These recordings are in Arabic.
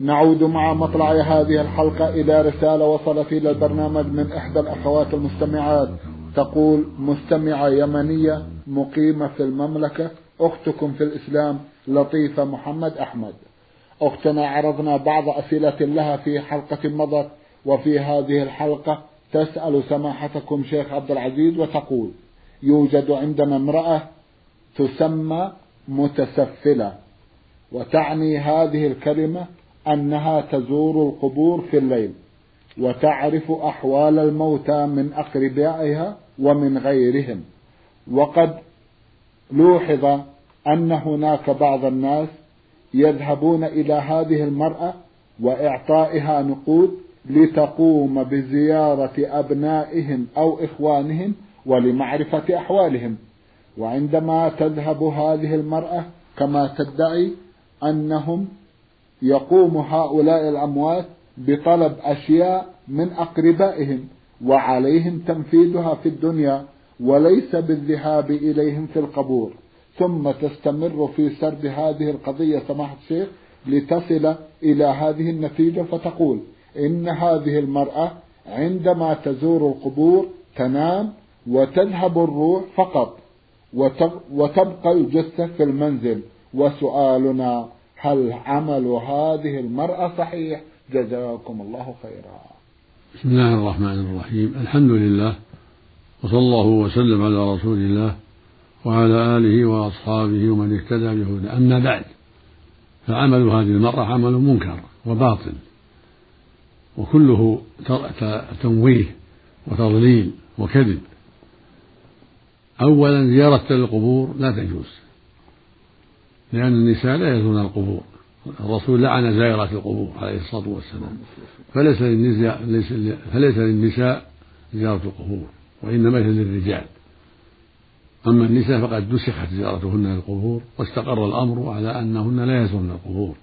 نعود مع مطلع هذه الحلقة إلى رسالة وصلت إلى البرنامج من إحدى الأخوات المستمعات. تقول مستمعة يمنية مقيمة في المملكة أختكم في الإسلام لطيفة محمد أحمد. أختنا عرضنا بعض أسئلة لها في حلقة مضت وفي هذه الحلقة تسأل سماحتكم شيخ عبد العزيز وتقول يوجد عندنا امرأة تسمى متسفلة وتعني هذه الكلمة أنها تزور القبور في الليل وتعرف أحوال الموتى من أقربائها ومن غيرهم. وقد لوحظ أن هناك بعض الناس يذهبون إلى هذه المرأة وإعطائها نقود لتقوم بزيارة أبنائهم أو إخوانهم ولمعرفة أحوالهم. وعندما تذهب هذه المرأة كما تدعي أنهم يقوم هؤلاء الأموات بطلب أشياء من أقربائهم وعليهم تنفيذها في الدنيا وليس بالذهاب إليهم في القبور. ثم تستمر في سرد هذه القضية سماحة الشيخ لتصل إلى هذه النتيجة فتقول إن هذه المرأة عندما تزور القبور تنام وتذهب الروح فقط وتبقى الجثة في المنزل. وسؤالنا هل عمل هذه المرأة صحيح؟ جزاكم الله خيرا. بسم الله الرحمن الرحيم. الحمد لله وصلى الله وسلم على رسول الله وعلى آله وأصحابه ومن اهتدى بهدى أما بعد فعمل هذه المرأة عمل منكر وباطل وكله تمويه وتضليل وكذب. أولا زيارة القبور لا تجوز. لأن النساء لا يزورن القبور. الرسول لعن زائرات القبور عليه الصلاة والسلام. فليس للنساء فليس للنساء زيارة القبور وإنما هي للرجال. أما النساء فقد نسخت زيارتهن للقبور واستقر الأمر على أنهن لا يزورن القبور.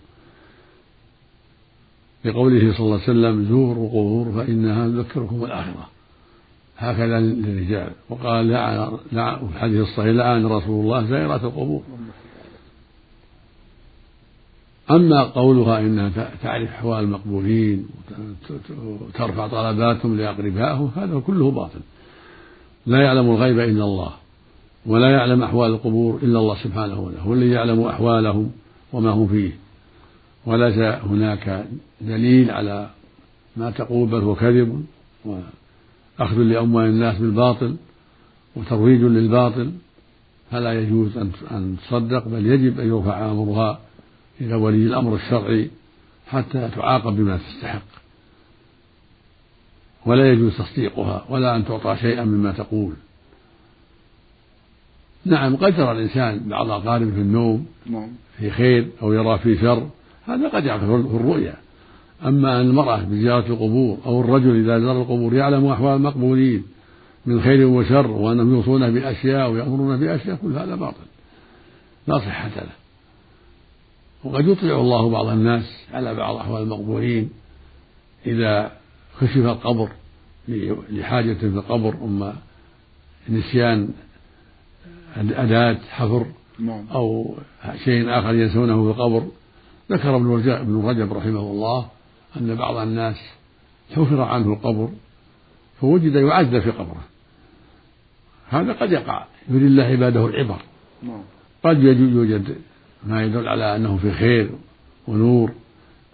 لقوله صلى الله عليه وسلم زوروا القبور فإنها تذكركم الآخرة. هكذا للرجال. وقال لعن في الحديث الصحيح لعن رسول الله زائرات القبور. أما قولها إنها تعرف أحوال المقبولين وترفع طلباتهم لأقربائهم هذا كله باطل. لا يعلم الغيب إلا الله ولا يعلم أحوال القبور إلا الله سبحانه وتعالى هو الذي يعلم أحوالهم وما هم فيه. وليس هناك دليل على ما تقول بل هو كذب وأخذ لأموال الناس بالباطل وترويج للباطل. فلا يجوز أن تصدق بل يجب أن يرفع أمرها إلى ولي الأمر الشرعي حتى تعاقب بما تستحق. ولا يجوز تصديقها ولا أن تعطى شيئا مما تقول. نعم قد ترى الإنسان بعض أقاربه في النوم نعم. في خير أو يرى في شر هذا قد يعرف في الرؤيا. أما أن المرأة بزيارة القبور أو الرجل إذا زار القبور يعلم أحوال المقبولين من خير وشر وأنهم يوصون بأشياء ويأمرون بأشياء كل هذا باطل. لا صحة له. وقد يطلع الله بعض الناس على بعض أحوال المقبورين إذا كشف القبر لحاجة في القبر أما نسيان أداة حفر نعم. أو شيء آخر ينسونه في القبر ذكر ابن رجب رحمه الله أن بعض الناس حفر عنه القبر فوجد يعذب في قبره هذا قد يقع يريد الله عباده العبر نعم. قد يوجد ما يدل على أنه في خير ونور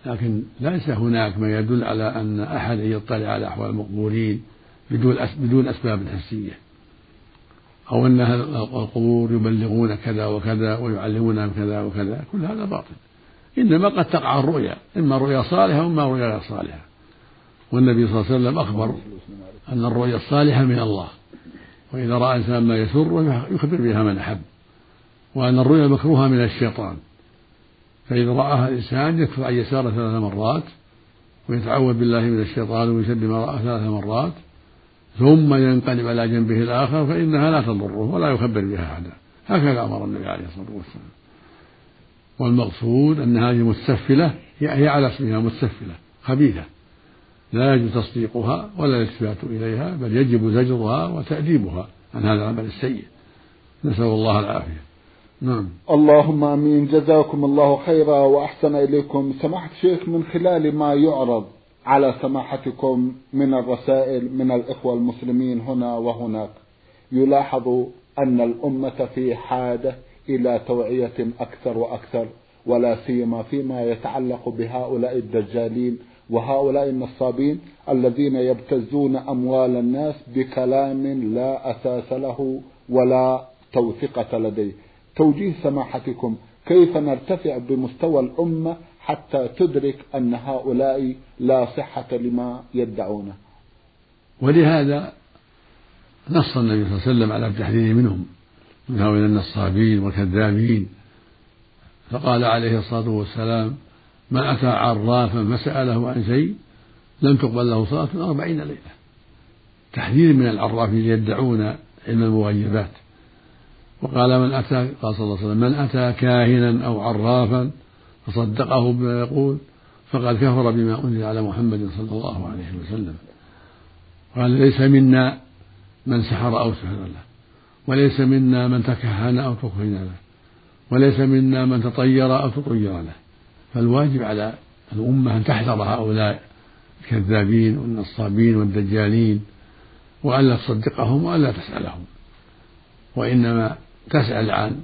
لكن ليس هناك ما يدل على أن أحد يطلع على أحوال المقبورين بدون بدون أسباب حسية. أو أن القبور يبلغون كذا وكذا ويعلمون كذا وكذا كل هذا باطل. إنما قد تقع الرؤيا إما رؤيا صالحة وإما رؤيا غير صالحة. والنبي صلى الله عليه وسلم أخبر أن الرؤيا الصالحة من الله وإذا رأى إنسان ما يسر يخبر بها من أحب. وأن الرؤيا المكروهة من الشيطان. فإذا رآها الإنسان يكفر عن يساره ثلاث مرات ويتعوذ بالله من الشيطان ويشد ما رأى ثلاث مرات ثم ينقلب على جنبه الآخر فإنها لا تضره ولا يخبر بها أحدا. هكذا أمر النبي عليه الصلاة والسلام. والمقصود أن هذه مستفلة هي على اسمها مستفلة خبيثة. لا يجب تصديقها ولا الالتفات إليها بل يجب زجرها وتأديبها عن هذا العمل السيء. نسأل الله العافية. نعم. اللهم آمين. جزاكم الله خيرا وأحسن إليكم. سماحة الشيخ من خلال ما يعرض على سماحتكم من الرسائل من الإخوة المسلمين هنا وهناك يلاحظ أن الأمة في حاجة إلى توعية أكثر وأكثر ولا سيما فيما يتعلق بهؤلاء الدجالين وهؤلاء النصابين الذين يبتزون أموال الناس بكلام لا أساس له ولا توثقه لديه. توجيه سماحتكم كيف نرتفع بمستوى الأمة حتى تدرك أن هؤلاء لا صحة لما يدعونه ولهذا نص النبي صلى الله عليه وسلم على التحذير منهم من هؤلاء النصابين والكذابين. فقال عليه الصلاة والسلام من أتى عرافا فسأله عن شيء لم تقبل له صلاة أربعين ليلة. تحذير من العرافين يدعون علم المغيبات. وقال من أتى قال صلى الله عليه وسلم من أتى كاهنا أو عرافا فصدقه بما يقول فقد كفر بما أنزل على محمد صلى الله عليه وسلم. قال ليس منا من سحر أو سحر له وليس منا من تكهن أو تكهن له وليس منا من تطير أو تطير له. فالواجب على الأمة أن تحذر هؤلاء الكذابين والنصابين والدجالين وألا تصدقهم وألا تسألهم. وإنما تسأل عن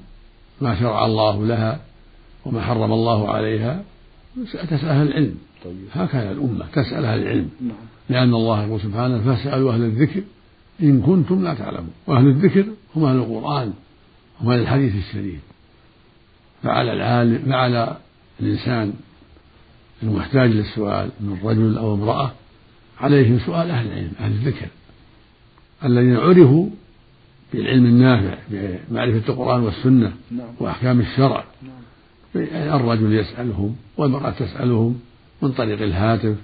ما شرع الله لها وما حرم الله عليها تسأل أهل العلم. طيب. هكذا الأمة تسأل أهل العلم. نعم. لأن الله يقول سبحانه فاسألوا أهل الذكر إن كنتم لا تعلمون. وأهل الذكر هم أهل القرآن هم أهل الحديث الشريف. فعلى العالم فعلى الإنسان المحتاج للسؤال من رجل أو امرأة عليهم سؤال أهل العلم أهل الذكر. الذين عرفوا بالعلم النافع بمعرفة القرآن والسنة نعم. وأحكام الشرع نعم. الرجل يسألهم والمرأة تسألهم من طريق الهاتف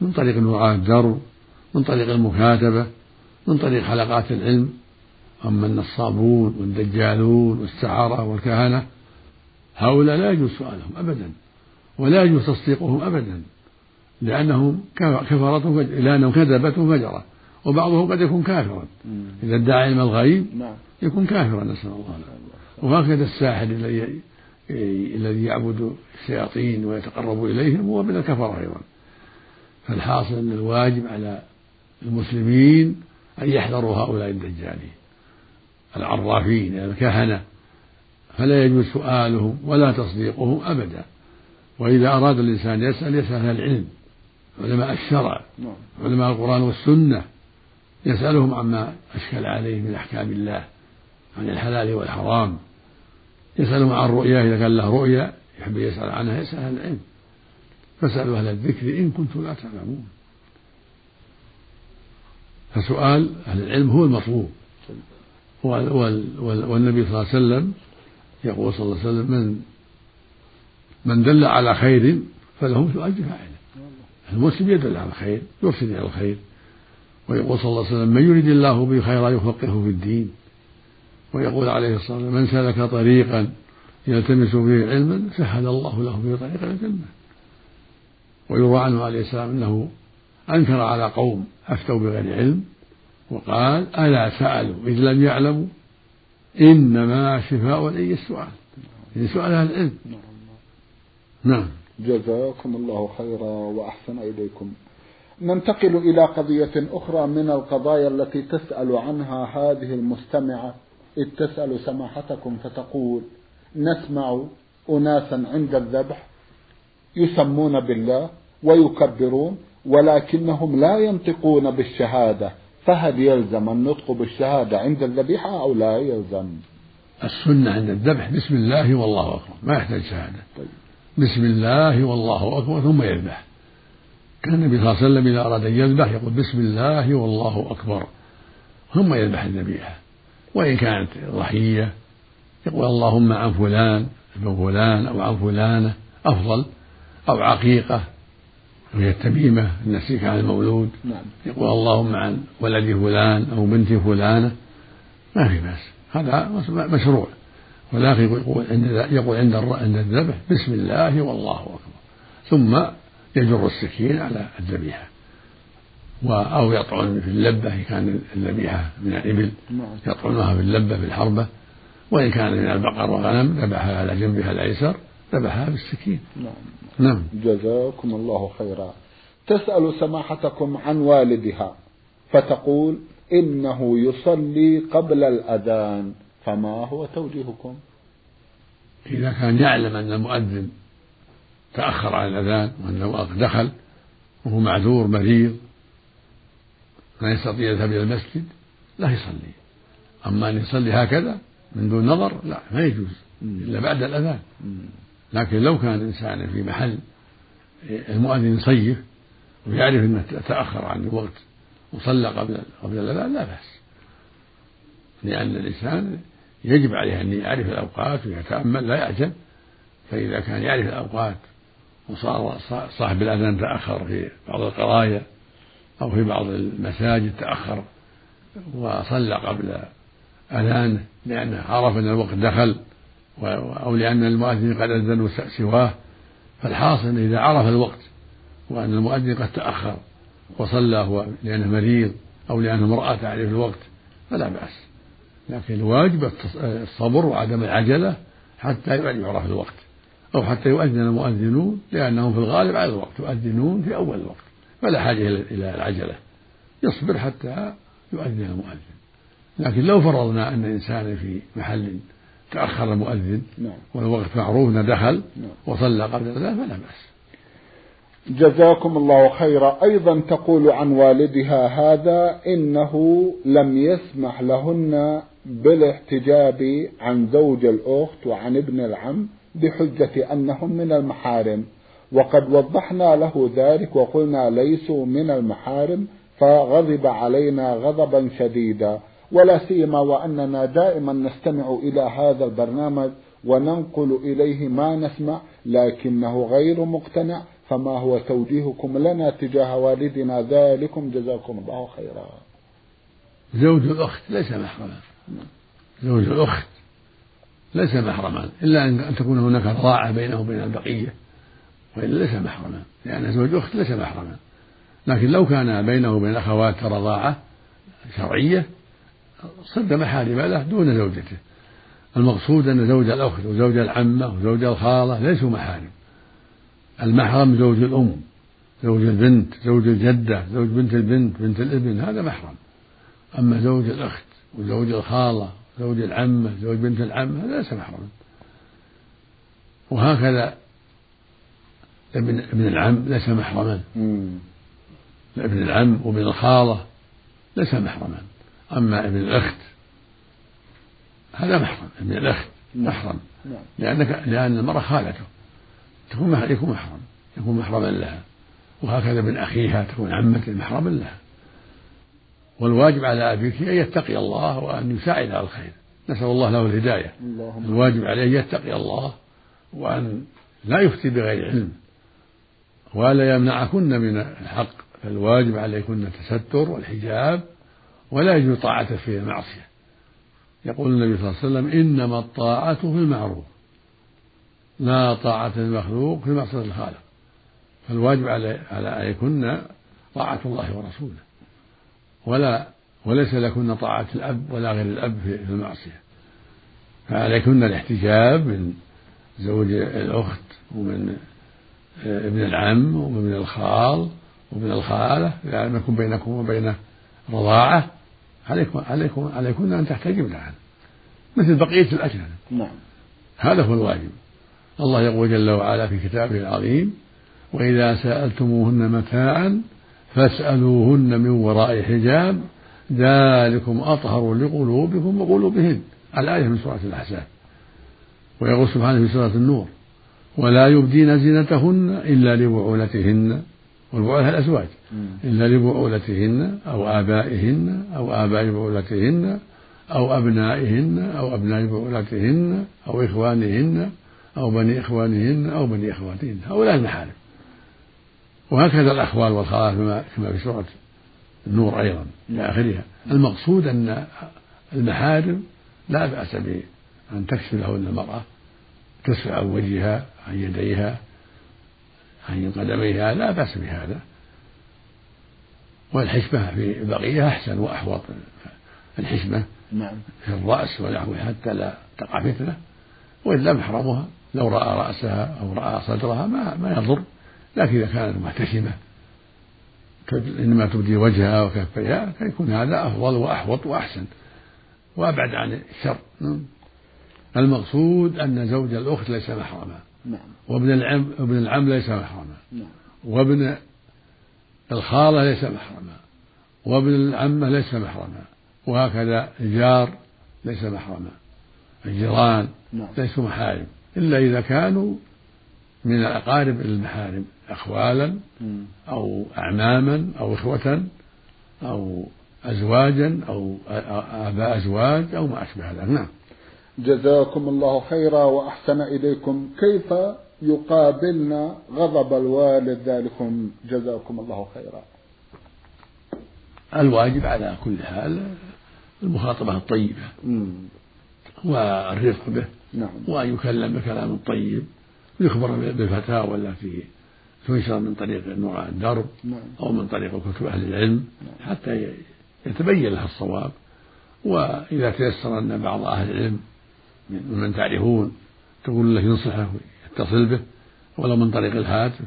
من طريق الوعاء الدرب من طريق المكاتبة من طريق حلقات العلم أما النصابون والدجالون والسحرة والكهنة هؤلاء لا يجوز سؤالهم أبدا ولا يجوز تصديقهم أبدا لأنهم كفرة لأنهم كذبة فجرة وبعضهم قد يكون كافرا. إذا ادعى علم الغيب نعم. يكون كافرا نسأل الله وهكذا الساحر الذي الذي يعبد الشياطين ويتقرب إليهم هو من الكفرة أيضا. فالحاصل أن الواجب على المسلمين أن يحذروا هؤلاء الدجالين العرافين الكهنة. فلا يجوز سؤالهم ولا تصديقهم أبدا. وإذا أراد الإنسان يسأل يسأل أهل العلم علماء الشرع نعم. علماء القرآن والسنة. يسألهم عما أشكل عليه من أحكام الله عن الحلال والحرام. يسألهم عن رؤيا إذا كان له رؤيا يحب يسأل عنها يسأل أهل العلم. فاسألوا أهل الذكر إن كنتم لا تعلمون. فسؤال أهل العلم هو المطلوب. والنبي صلى الله عليه وسلم يقول صلى الله عليه وسلم من من دل على خير فله مثل أجر فاعله. المسلم يدل على الخير يرشد إلى الخير. ويقول صلى الله عليه وسلم من يريد الله به خيرا يفقهه في الدين. ويقول عليه الصلاة والسلام من سلك طريقا يلتمس فيه علما سهل الله له به طريق الجنة. ويروى عنه عليه السلام أنه أنكر على قوم أفتوا بغير علم وقال ألا سألوا إذ لم يعلموا إنما شفاء العي السؤال. يعني سؤال أهل العلم. نعم. جزاكم الله خيرا وأحسن إليكم. ننتقل إلى قضية أخرى من القضايا التي تسأل عنها هذه المستمعة. إذ تسأل سماحتكم فتقول نسمع أناسا عند الذبح يسمون بالله ويكبرون ولكنهم لا ينطقون بالشهادة. فهل يلزم النطق بالشهادة عند الذبيحة أو لا يلزم؟ السنة عند الذبح. بسم الله والله أكبر. ما يحتاج شهادة. طيب. بسم الله والله أكبر ثم يذبح. كان النبي صلى الله عليه وسلم إذا أراد أن يذبح يقول بسم الله والله أكبر. ثم يذبح الذبيحة وإن كانت ضحية يقول اللهم عن فلان ابن فلان أو عن فلانة أفضل أو عقيقة وهي التميمة النسيك عن المولود نعم. يقول اللهم عن ولد فلان أو بنت فلانة. ما في بأس. هذا مشروع. ولكن يقول عند يقول عند عند الذبح بسم الله والله أكبر. ثم يجر السكين على الذبيحة. أو يطعن في اللبة إن كان الذبيحة من الإبل نعم. يطعنها في اللبة بالحربة وإن كان من البقر والغنم ذبحها على جنبها الأيسر ذبحها بالسكين. نعم. نعم. جزاكم الله خيرا. تسأل سماحتكم عن والدها فتقول إنه يصلي قبل الأذان فما هو توجيهكم؟ إذا كان يعلم أن المؤذن تأخر عن الأذان وأن الوقت دخل وهو معذور مريض ما يستطيع يذهب إلى المسجد لا يصلي. أما أن يصلي هكذا من دون نظر لا ما يجوز إلا بعد الأذان. لكن لو كان الإنسان في محل المؤذن يصيف ويعرف أنه تأخر عن الوقت وصلى قبل قبل الأذان لا بأس. لأن الإنسان يجب عليه أن يعرف الأوقات ويتأمل لا يعجل فإذا كان يعرف الأوقات وصار صاحب الأذان تأخر في بعض القرايا أو في بعض المساجد تأخر وصلى قبل أذانه لأنه عرف أن الوقت دخل أو لأن المؤذن قد أذن سواه. فالحاصل إذا عرف الوقت وأن المؤذن قد تأخر وصلى هو لأنه مريض أو لأنه امرأة تعرف الوقت فلا بأس. لكن الواجب الصبر وعدم العجلة حتى يعرف الوقت. أو حتى يؤذن المؤذنون لأنهم في الغالب على الوقت يؤذنون في أول الوقت فلا حاجة إلى العجلة يصبر حتى يؤذن المؤذن لكن لو فرضنا أن إنسانا في محل تأخر المؤذن نعم. والوقت معروف أنه دخل نعم. وصلى قبل ذلك فلا بأس جزاكم الله خيرا أيضا تقول عن والدها هذا إنه لم يسمح لهن بالاحتجاب عن زوج الأخت وعن ابن العم بحجة أنهم من المحارم. وقد وضحنا له ذلك وقلنا ليسوا من المحارم فغضب علينا غضبا شديدا. ولا سيما وأننا دائما نستمع إلى هذا البرنامج وننقل إليه ما نسمع لكنه غير مقتنع. فما هو توجيهكم لنا تجاه والدنا؟ ذلكم جزاكم الله خيرا. زوج الأخت ليس محرما زوج الأخت. ليس محرما إلا أن تكون هناك رضاعة بينه وبين البقية وإلا ليس محرما لأن زوج الأخت ليس محرما. لكن لو كان بينه وبين الأخوات رضاعة شرعية صد محارم له دون زوجته. المقصود أن زوج الأخت وزوج العمة وزوج الخالة ليسوا محارم. المحرم زوج الأم زوج البنت زوج الجدة زوج بنت البنت بنت الابن هذا محرم. أما زوج الأخت وزوج الخالة زوج العمة زوج بنت العم هذا ليس محرما وهكذا ابن ابن العم ليس محرما. ابن العم وابن الخالة ليس محرما. أما ابن الأخت هذا محرم. ابن الأخت نعم. محرم. نعم. لأنك لأن المرأة خالته. تكون يكون محرم. يكون محرما لها. وهكذا ابن أخيها تكون عمة محرما لها. والواجب على أبيك أن يتقي الله وأن يساعد على الخير. نسأل الله له الهداية. الواجب عليه أن يتقي الله وأن لا يفتي بغير علم. ولا يمنعكن من الحق فالواجب عليكن التستر والحجاب ولا يجوز طاعته في المعصية. يقول النبي صلى الله عليه وسلم إنما الطاعة في المعروف لا طاعة المخلوق في معصية الخالق. فالواجب على عليكن طاعة الله ورسوله. ولا وليس لكن طاعة الأب ولا غير الأب في المعصية. فعليكن الاحتجاب من زوج الأخت ومن ابن العم ومن الخال ومن الخالة لأن يكون بينكم وبين رضاعة. عليكم عليكم عليكن أن تحتجبن عنه مثل بقية الأجنبي. نعم. هذا هو الواجب. الله يقول جل وعلا في كتابه العظيم وإذا سألتموهن متاعا فاسألوهن من وراء حجاب ذلكم أطهر لقلوبكم وقلوبهن. الآية من سورة الأحزاب. ويقول سبحانه في سورة النور ولا يبدين زينتهن إلا لبعولتهن. والبعولة الأزواج. إلا لبعولتهن أو آبائهن أو آباء بعولتهن أو أبنائهن أو أبناء بعولتهن أو إخوانهن أو بني إخوانهن أو بني أخواتهن. هؤلاء المحارم. وهكذا الأخوال والخالات كما في سورة النور أيضا إلى آخرها. المقصود أن المحارم لا بأس بأن تكشف لهن المرأة تسفع عن وجهها عن يديها عن قدميها لا بأس بهذا. والحشمة في البقية أحسن وأحوط. الحشمة نعم. في الرأس ونحوه حتى لا تقع فتنة وإلا محرمها لو رأى رأسها أو رأى صدرها ما ما يضر. لكن إذا كانت محتشمة إنما تبدي وجهها وكفيها فيكون هذا أفضل وأحوط وأحسن. وأبعد عن الشر. نعم. المقصود أن زوج الأخت ليس محرما. نعم. وابن العم ابن العم ليس محرما. نعم. وابن الخالة ليس محرما. وابن العمة ليس محرما. وهكذا الجار ليس محرما. الجيران نعم. ليسوا محارم. إلا إذا كانوا من الأقارب المحارم. أخوالا أو أعماما أو إخوة أو أزواجا أو آباء أزواج أو ما أشبه ذلك. نعم. جزاكم الله خيرا وأحسن إليكم. كيف يقابلنا غضب الوالد ذلكم؟ جزاكم الله خيرا. الواجب على كل حال المخاطبة الطيبة والرفق به نعم. وأن يكلم بكلام طيب ويخبر بالفتاوى التي تنشر من طريق النور على الدرب نعم. أو من طريق كتب أهل العلم نعم. حتى يتبين له الصواب وإذا تيسر أن بعض أهل العلم ممن تعرفون تقول له ينصحه يتصل به ولو من طريق الهاتف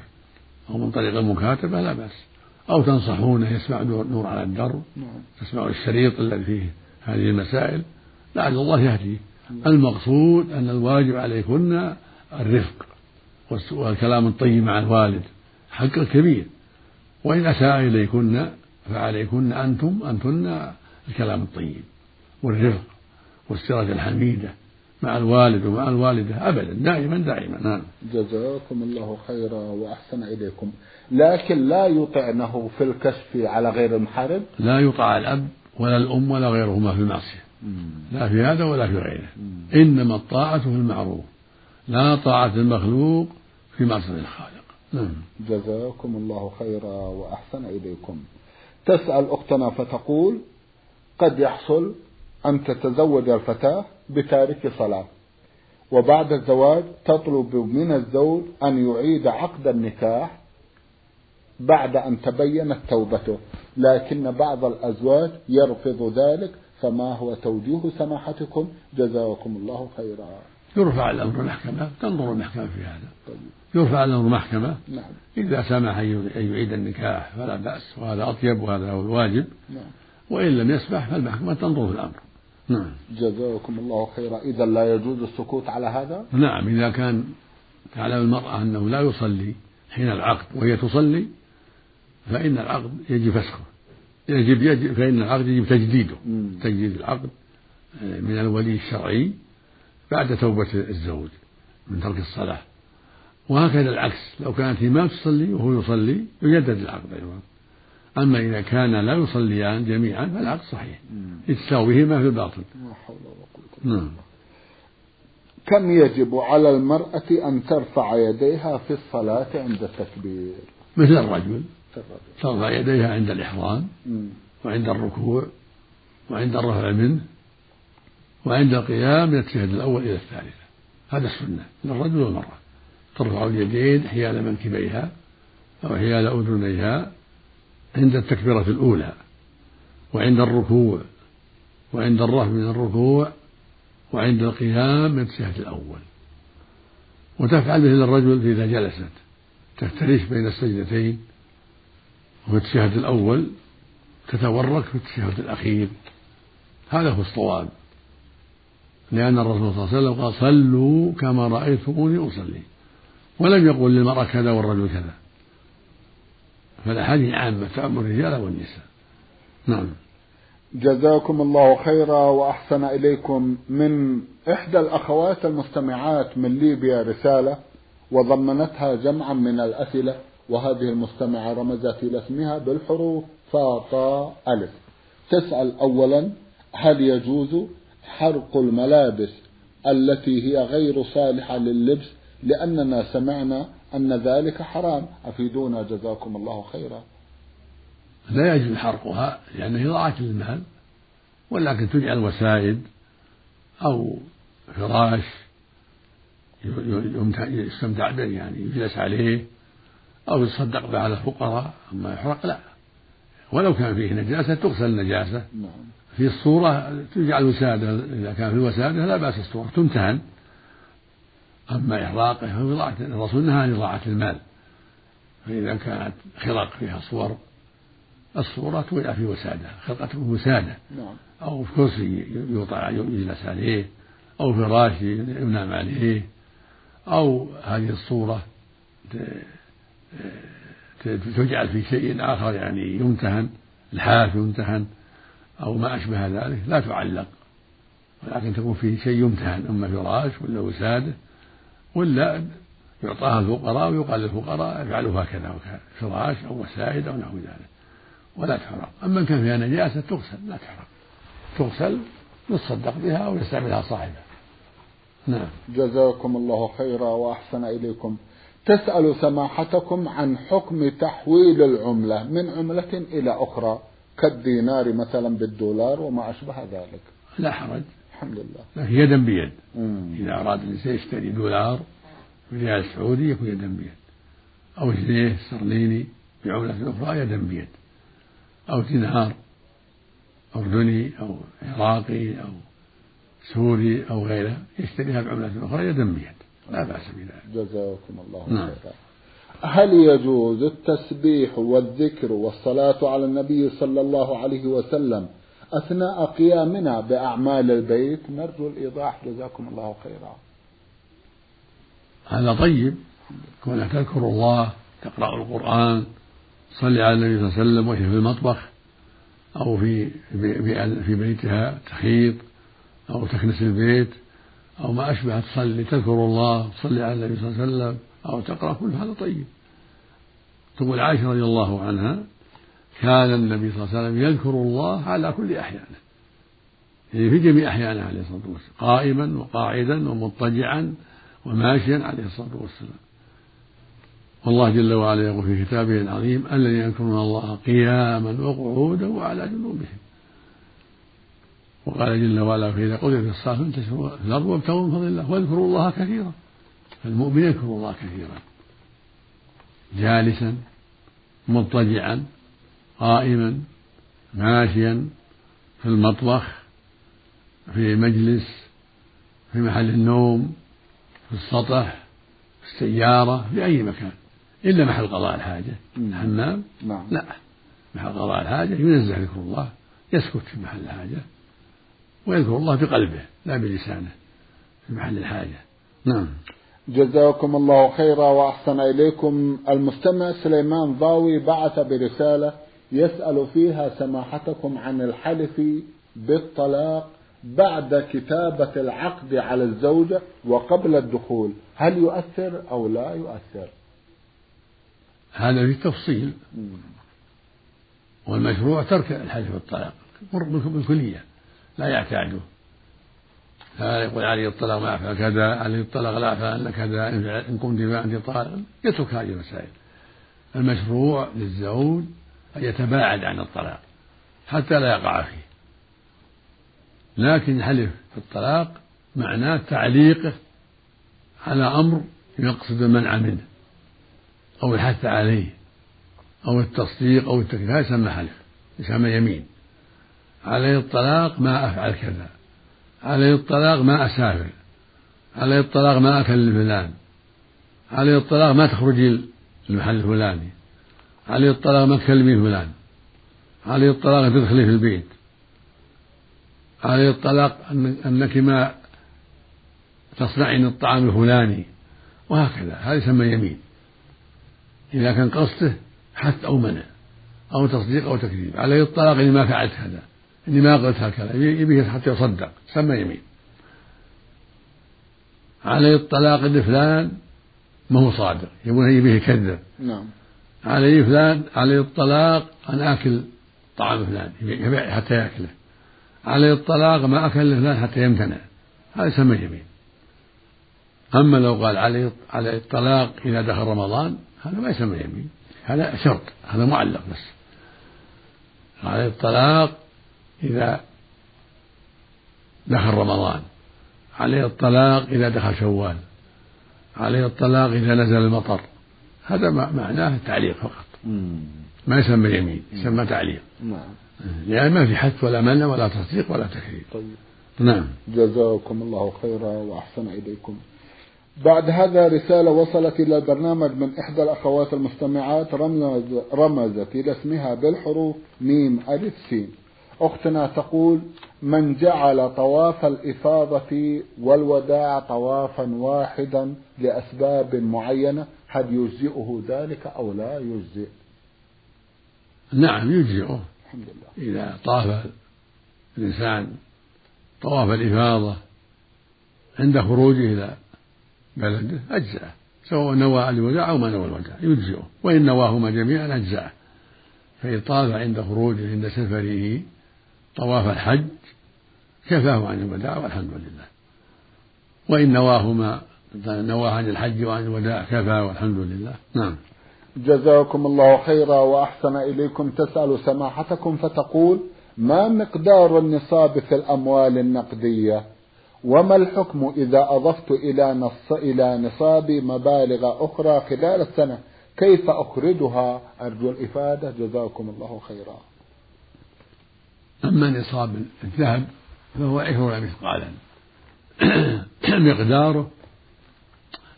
أو من طريق المكاتبة لا بأس أو تنصحونه يسمع نور على الدرب نعم. يسمع الشريط الذي فيه هذه المسائل لعل الله يهديه المقصود أن الواجب عليكن الرفق والكلام الطيب مع الوالد حق كبير. وإن أساء إليكن فعليكن أنتم أنتن الكلام الطيب والرفق والسيرة الحميدة مع الوالد ومع الوالدة أبدا دائما دائما. نعم. جزاكم الله خيرا وأحسن إليكم. لكن لا يطعنه في الكشف على غير المحارم؟ لا يطاع الأب ولا الأم ولا غيرهما في المعصية. لا في هذا ولا في غيره. إنما الطاعة في المعروف. لا طاعة المخلوق في معصية الخالق. نعم. جزاكم الله خيرا وأحسن إليكم. تسأل أختنا فتقول قد يحصل أن تتزوج الفتاة بتارك صلاة وبعد الزواج تطلب من الزوج أن يعيد عقد النكاح بعد أن تبينت توبته لكن بعض الأزواج يرفض ذلك فما هو توجيه سماحتكم؟ جزاكم الله خيرا. يرفع الأمر محكمة تنظر المحكمة في هذا. طيب. يرفع الأمر محكمة نعم. إذا سمح أن يعيد النكاح فلا بأس وهذا أطيب وهذا هو الواجب. نعم. وإن لم يسمح فالمحكمة تنظر في الأمر. نعم. جزاكم الله خيرا. إذا لا يجوز السكوت على هذا؟ نعم إذا كان تعلم المرأة أنه لا يصلي حين العقد وهي تصلي فإن العقد يجب فسخه. يجب, يجب فإن العقد يجب تجديده. مم. تجديد العقد آه، من الولي الشرعي. بعد توبة الزوج من ترك الصلاة. وهكذا العكس. لو كانت هي ما تصلي وهو يصلي يجدد العقد أيضا. أما إذا كان لا يصليان جميعا فالعقد صحيح. يتساويهما في الباطل. لا حول ولا قوة نعم. كم يجب على المرأة أن ترفع يديها في الصلاة عند التكبير؟ مثل الرجل. ترفع يديها عند الإحرام وعند الركوع وعند الرفع منه. وعند القيام من الأول إلى الثالثة هذا السنة. للرجل والمرأة ترفع اليدين حيال منكبيها أو حيال أذنيها عند التكبيرة الأولى وعند الركوع وعند الرفع من الركوع وعند القيام من التشهد الأول. وتفعل مثل الرجل إذا جلست. تفترش بين السجدتين وفي التشهد الأول. تتورك في التشهد الأخير. هذا هو الصواب. لأن الرسول صلى الله عليه وسلم قال صلوا كما رأيتموني أصلي. ولم يقل للمرأة كذا والرجل كذا. فالأحاديث عامة تأمر الرجال والنساء. نعم. جزاكم الله خيرا وأحسن إليكم من إحدى الأخوات المستمعات من ليبيا رسالة وضمنتها جمعا من الأسئلة وهذه المستمعة رمزت إلى اسمها بالحروف فاطا ألف. تسأل أولا هل يجوز حرق الملابس التي هي غير صالحة لللبس لأننا سمعنا أن ذلك حرام. أفيدونا جزاكم الله خيرا. لا يجوز حرقها لأنه إضاعة للمال ولكن تجعل وسائد أو فراش يستمتع به يعني يجلس عليه أو يتصدق به على الفقراء أما يحرق لا. ولو كان فيه نجاسة تغسل النجاسة نعم. في الصورة تجعل وسادة إذا كان في الوسادة لا بأس الصورة تمتهن. أما إحراقه فهو الرسول نهى عن إضاعة المال. فإذا كانت خرق فيها صور الصورة توضع في وسادة خرقة وسادة. نعم. أو في كرسي يوضع يجلس عليه أو فراش ينام عليه أو هذه الصورة تجعل في شيء آخر يعني يمتهن الحاف يمتهن. أو ما أشبه ذلك لا تعلق. ولكن تكون في شيء يمتهن أما فراش ولا وسادة ولا يعطاها الفقراء ويقال للفقراء افعلوا هكذا وكذا فراش أو وسائد أو نحو ذلك. ولا تحرق. أما إن كان فيها نجاسة تغسل لا تحرق. تغسل يتصدق بها أو يستعملها صاحبها. نعم. جزاكم الله خيرا وأحسن إليكم. تسأل سماحتكم عن حكم تحويل العملة من عملة إلى أخرى. كالدينار مثلا بالدولار وما أشبه ذلك. لا حرج. الحمد لله. لكن يدا بيد. مم. إذا أراد الإنسان يشتري دولار بريال سعودي يكون يدا بيد. أو جنيه استرليني بعملة أخرى يدا بيد. أو دينار أردني أو عراقي أو سوري أو غيره يشتريها بعملة أخرى يدا بيد. لا بأس بذلك. جزاكم الله نعم. هل يجوز التسبيح والذكر والصلاة على النبي صلى الله عليه وسلم أثناء قيامنا بأعمال البيت؟ نرجو الإيضاح. جزاكم الله خيرا. هذا طيب. كونك تذكر الله تقرأ القرآن تصلي على النبي صلى الله عليه وسلم وهي في المطبخ أو في في بيتها تخيط أو تكنس البيت أو ما أشبه تصلي. تذكر الله تصلي على النبي صلى الله عليه وسلم. أو تقرأ كل هذا طيب. تقول عائشة رضي الله عنها كان النبي صلى الله عليه وسلم يذكر الله على كل أحيانه. يعني في جميع أحيانه عليه الصلاة والسلام قائما وقاعدا ومضطجعا وماشيا عليه الصلاة والسلام. والله جل وعلا يقول في كتابه العظيم الذين يذكرون الله قياما وقعودا وعلى جنوبهم. وقال جل وعلا فإذا قضيت الصلاة فانتشروا في الأرض وابتغوا من فضل الله واذكروا الله كثيرا. فالمؤمن يذكر الله كثيرا. جالسا مضطجعا قائما ماشيا في المطبخ في مجلس في محل النوم في السطح في السيارة في أي مكان. إلا محل قضاء الحاجة. الحمام نعم. لا. محل قضاء الحاجة ينزه ذكر الله يسكت في محل الحاجة ويذكر الله بقلبه لا بلسانه في محل الحاجة. نعم. جزاكم الله خيرا وأحسن إليكم. المستمع سليمان ضاوي بعث برسالة يسأل فيها سماحتكم عن الحلف بالطلاق بعد كتابة العقد على الزوجة وقبل الدخول. هل يؤثر أو لا يؤثر؟ هذا في تفصيل. والمشروع ترك الحلف بالطلاق. بالكلية. لا يعتاده يقول علي الطلاق ما أفعل كذا علي الطلاق لا أفعل كذا إن قمت فأنت طالق يترك هذه المسائل. المشروع للزوج أن يتباعد عن الطلاق حتى لا يقع فيه. لكن الحلف في الطلاق معناه تعليقه على أمر يقصد المنع منه أو الحث عليه أو التصديق أو التكليف هذا يسمى حلف يسمى يمين. علي الطلاق ما أفعل كذا. علي الطلاق ما أسافر علي الطلاق ما أكلم فلان علي الطلاق ما تخرجي المحل الفلاني علي الطلاق ما تكلمي فلان علي الطلاق تدخلي في البيت علي الطلاق أنك ما تصنعين الطعام الفلاني وهكذا. هذا يسمى يمين إذا كان قصده حث أو منع أو تصديق أو تكذيب. علي الطلاق إني ما فعلت هذا. إني ما قلت هكذا. يبيه حتى يصدق. سمى يمين. علي الطلاق لفلان ما هو صادق. يبون يبيه يكذب. نعم. علي فلان علي الطلاق أن آكل طعام فلان. حتى يأكله. علي الطلاق ما أكل فلان حتى يمتنع. هذا يسمى يمين. أما لو قال علي علي الطلاق إذا دخل رمضان هذا ما يسمى يمين. هذا شرط. هذا معلق بس. علي الطلاق إذا دخل رمضان. عليه الطلاق إذا دخل شوال. عليه الطلاق إذا نزل المطر. هذا معناه تعليق فقط. ما يسمى يمين يسمى تعليق. نعم. يعني ما في حث ولا منع ولا تصديق ولا تكذيب. طيب. نعم. جزاكم الله خيرا وأحسن إليكم. بعد هذا رسالة وصلت إلى البرنامج من إحدى الأخوات المستمعات رمز رمزت إلى اسمها بالحروف ميم ألف سين. أختنا تقول من جعل طواف الإفاضة والوداع طوافا واحدا لأسباب معينة هل يجزئه ذلك أو لا يجزئ؟ نعم يجزئه. الحمد لله. إذا طاف الإنسان طواف الإفاضة عند خروجه إلى بلده أجزأه سواء نوى الوداع أو ما نوى الوداع يجزئه. وإن نواهما جميعا أجزأه. فإن طاف عند خروجه عند سفره طواف الحج كفاه عن الوداع والحمد لله. وإن نواهما نواه عن الحج وعن الوداع كفى والحمد لله. نعم. جزاكم الله خيرا وأحسن إليكم. تسأل سماحتكم فتقول ما مقدار النصاب في الأموال النقدية؟ وما الحكم إذا أضفت إلى نص إلى نصابي مبالغ أخرى خلال السنة؟ كيف أخرجها؟ أرجو الإفادة. جزاكم الله خيرا. أما نصاب الذهب فهو عشرون مثقالا. مقداره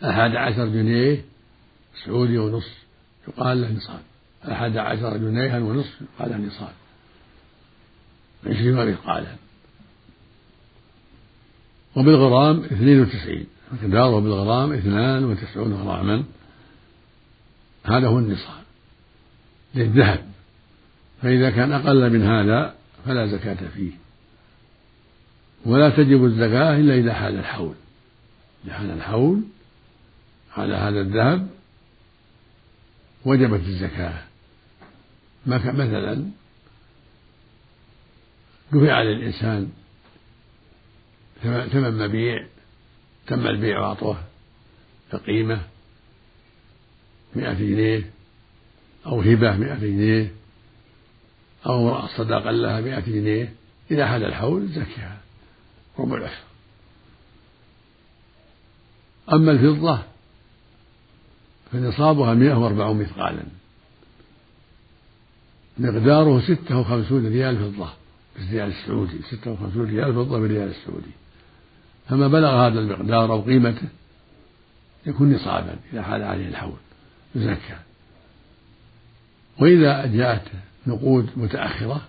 أحد عشر جنيه سعودي ونصف يقال له نصاب. أحد عشر جنيها ونصف يقال له نصاب. عشرين مثقالا. وبالغرام اثنين وتسعين. مقداره بالغرام اثنان وتسعون غراما. هذا هو النصاب للذهب. فإذا كان أقل من هذا فلا زكاة فيه. ولا تجب الزكاة إلا إذا حال الحول. إذا حال الحول على هذا الذهب وجبت الزكاة. مثلا دفع للإنسان ثمن مبيع تم البيع وأعطوه بقيمة مئة جنيه أو هبة مئة جنيه. أو امرأة صداقا لها مئة جنيه إذا حال الحول زكيها ربع العشر. أما الفضة فنصابها مئة وأربعون مثقالا. مقداره ستة وخمسون ريال فضة بالريال السعودي ستة وخمسون ريال فضة بالريال السعودي. فما بلغ هذا المقدار أو قيمته يكون نصابا إذا حال عليه الحول يزكى وإذا جاءت نقود متأخرة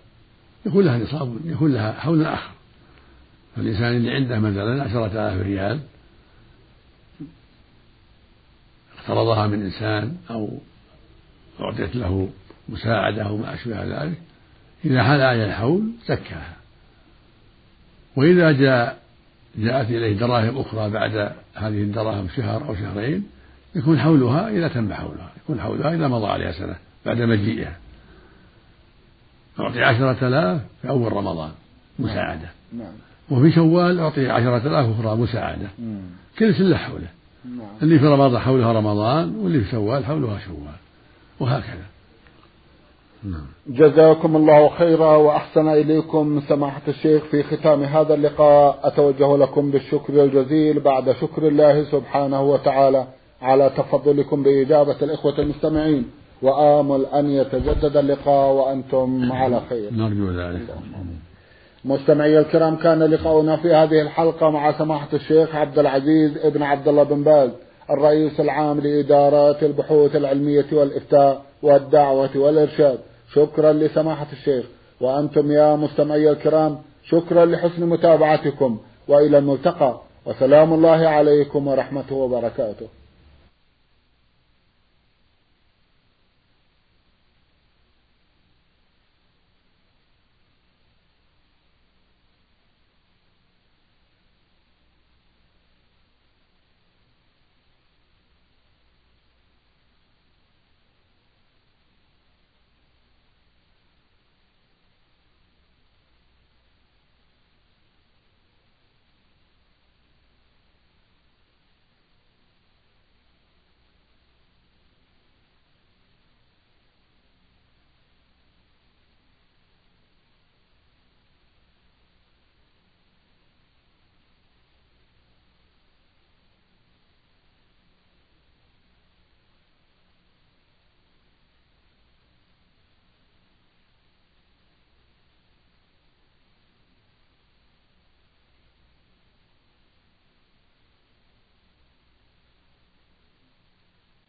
يكون لها نصاب يكون لها حول آخر. فالإنسان اللي عنده مثلا عشرة آلاف ريال اقترضها من إنسان أو أعطيت له مساعدة أو ما أشبه ذلك إذا حال عليه الحول زكاها. وإذا جاء جاءت إليه دراهم أخرى بعد هذه الدراهم شهر أو شهرين يكون حولها إذا تم حولها يكون حولها إذا مضى عليها سنة بعد مجيئها. أعطي عشرة آلاف في أول رمضان مساعدة. نعم. وفي شوال أعطي عشرة آلاف أخرى مساعدة. كل سنة حوله. نعم. اللي في رمضان حولها رمضان واللي في شوال حولها شوال. وهكذا. نعم. جزاكم الله خيرا وأحسن إليكم سماحة الشيخ في ختام هذا اللقاء. أتوجه لكم بالشكر الجزيل بعد شكر الله سبحانه وتعالى على تفضلكم بإجابة الإخوة المستمعين. وآمل أن يتجدد اللقاء وأنتم على خير. نرجو ذلك. مستمعي الكرام كان لقاؤنا في هذه الحلقة مع سماحة الشيخ عبد العزيز ابن عبد الله بن باز الرئيس العام لإدارات البحوث العلمية والإفتاء والدعوة والإرشاد. شكرا لسماحة الشيخ. وأنتم يا مستمعي الكرام شكرا لحسن متابعتكم وإلى الملتقى. وسلام الله عليكم ورحمته وبركاته.